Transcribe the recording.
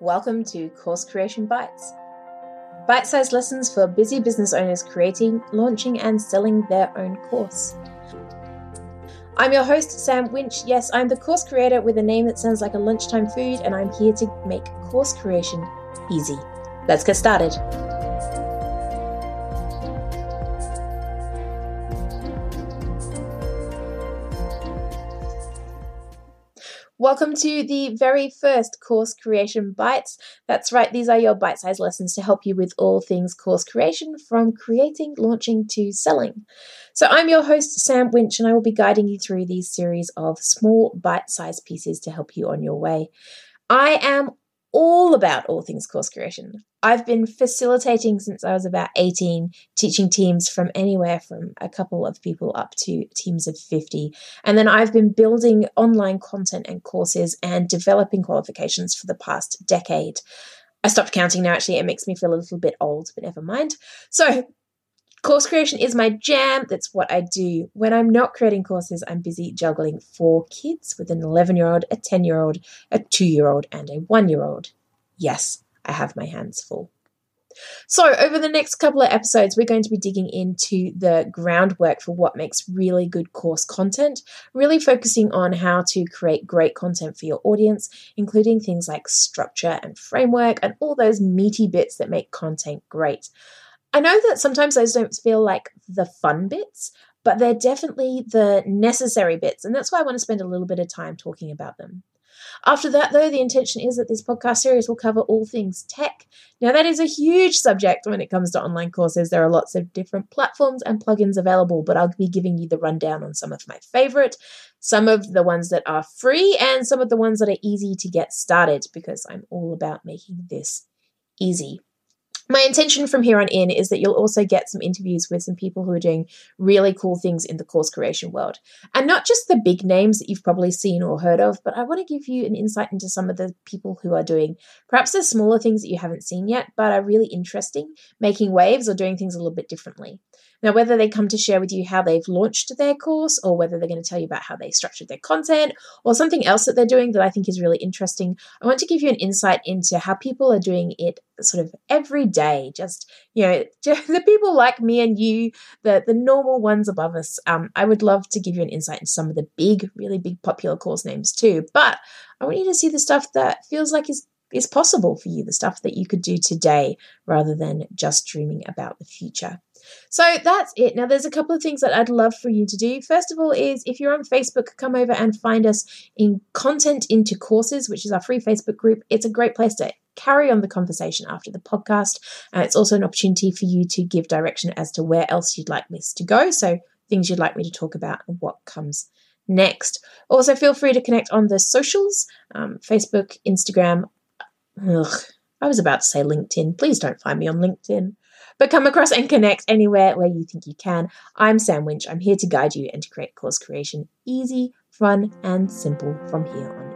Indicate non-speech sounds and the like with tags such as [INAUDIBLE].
Welcome to Course Creation Bites. Bite sized lessons for busy business owners creating, launching, and selling their own course. I'm your host, Sam Winch. Yes, I'm the course creator with a name that sounds like a lunchtime food, and I'm here to make course creation easy. Let's get started. Welcome to the very first Course Creation Bites. That's right, these are your bite sized lessons to help you with all things course creation from creating, launching to selling. So, I'm your host, Sam Winch, and I will be guiding you through these series of small bite sized pieces to help you on your way. I am all about all things course creation. I've been facilitating since I was about 18, teaching teams from anywhere from a couple of people up to teams of 50. And then I've been building online content and courses and developing qualifications for the past decade. I stopped counting now, actually. It makes me feel a little bit old, but never mind. So, Course creation is my jam. That's what I do. When I'm not creating courses, I'm busy juggling four kids with an 11 year old, a 10 year old, a 2 year old, and a 1 year old. Yes, I have my hands full. So, over the next couple of episodes, we're going to be digging into the groundwork for what makes really good course content, really focusing on how to create great content for your audience, including things like structure and framework and all those meaty bits that make content great. I know that sometimes those don't feel like the fun bits, but they're definitely the necessary bits. And that's why I want to spend a little bit of time talking about them. After that, though, the intention is that this podcast series will cover all things tech. Now, that is a huge subject when it comes to online courses. There are lots of different platforms and plugins available, but I'll be giving you the rundown on some of my favorite, some of the ones that are free, and some of the ones that are easy to get started because I'm all about making this easy my intention from here on in is that you'll also get some interviews with some people who are doing really cool things in the course creation world. And not just the big names that you've probably seen or heard of, but I want to give you an insight into some of the people who are doing perhaps the smaller things that you haven't seen yet, but are really interesting, making waves or doing things a little bit differently. Now, whether they come to share with you how they've launched their course, or whether they're going to tell you about how they structured their content, or something else that they're doing that I think is really interesting, I want to give you an insight into how people are doing it sort of every day. Just, you know, [LAUGHS] the people like me and you, the, the normal ones above us. Um, I would love to give you an insight into some of the big, really big popular course names too. But I want you to see the stuff that feels like is is possible for you, the stuff that you could do today rather than just dreaming about the future. So that's it. Now, there's a couple of things that I'd love for you to do. First of all, is if you're on Facebook, come over and find us in Content into Courses, which is our free Facebook group. It's a great place to carry on the conversation after the podcast. And it's also an opportunity for you to give direction as to where else you'd like this to go. So, things you'd like me to talk about and what comes next. Also, feel free to connect on the socials um, Facebook, Instagram. Ugh, I was about to say LinkedIn. Please don't find me on LinkedIn but come across and connect anywhere where you think you can. I'm Sam Winch. I'm here to guide you and to create course creation easy, fun, and simple from here on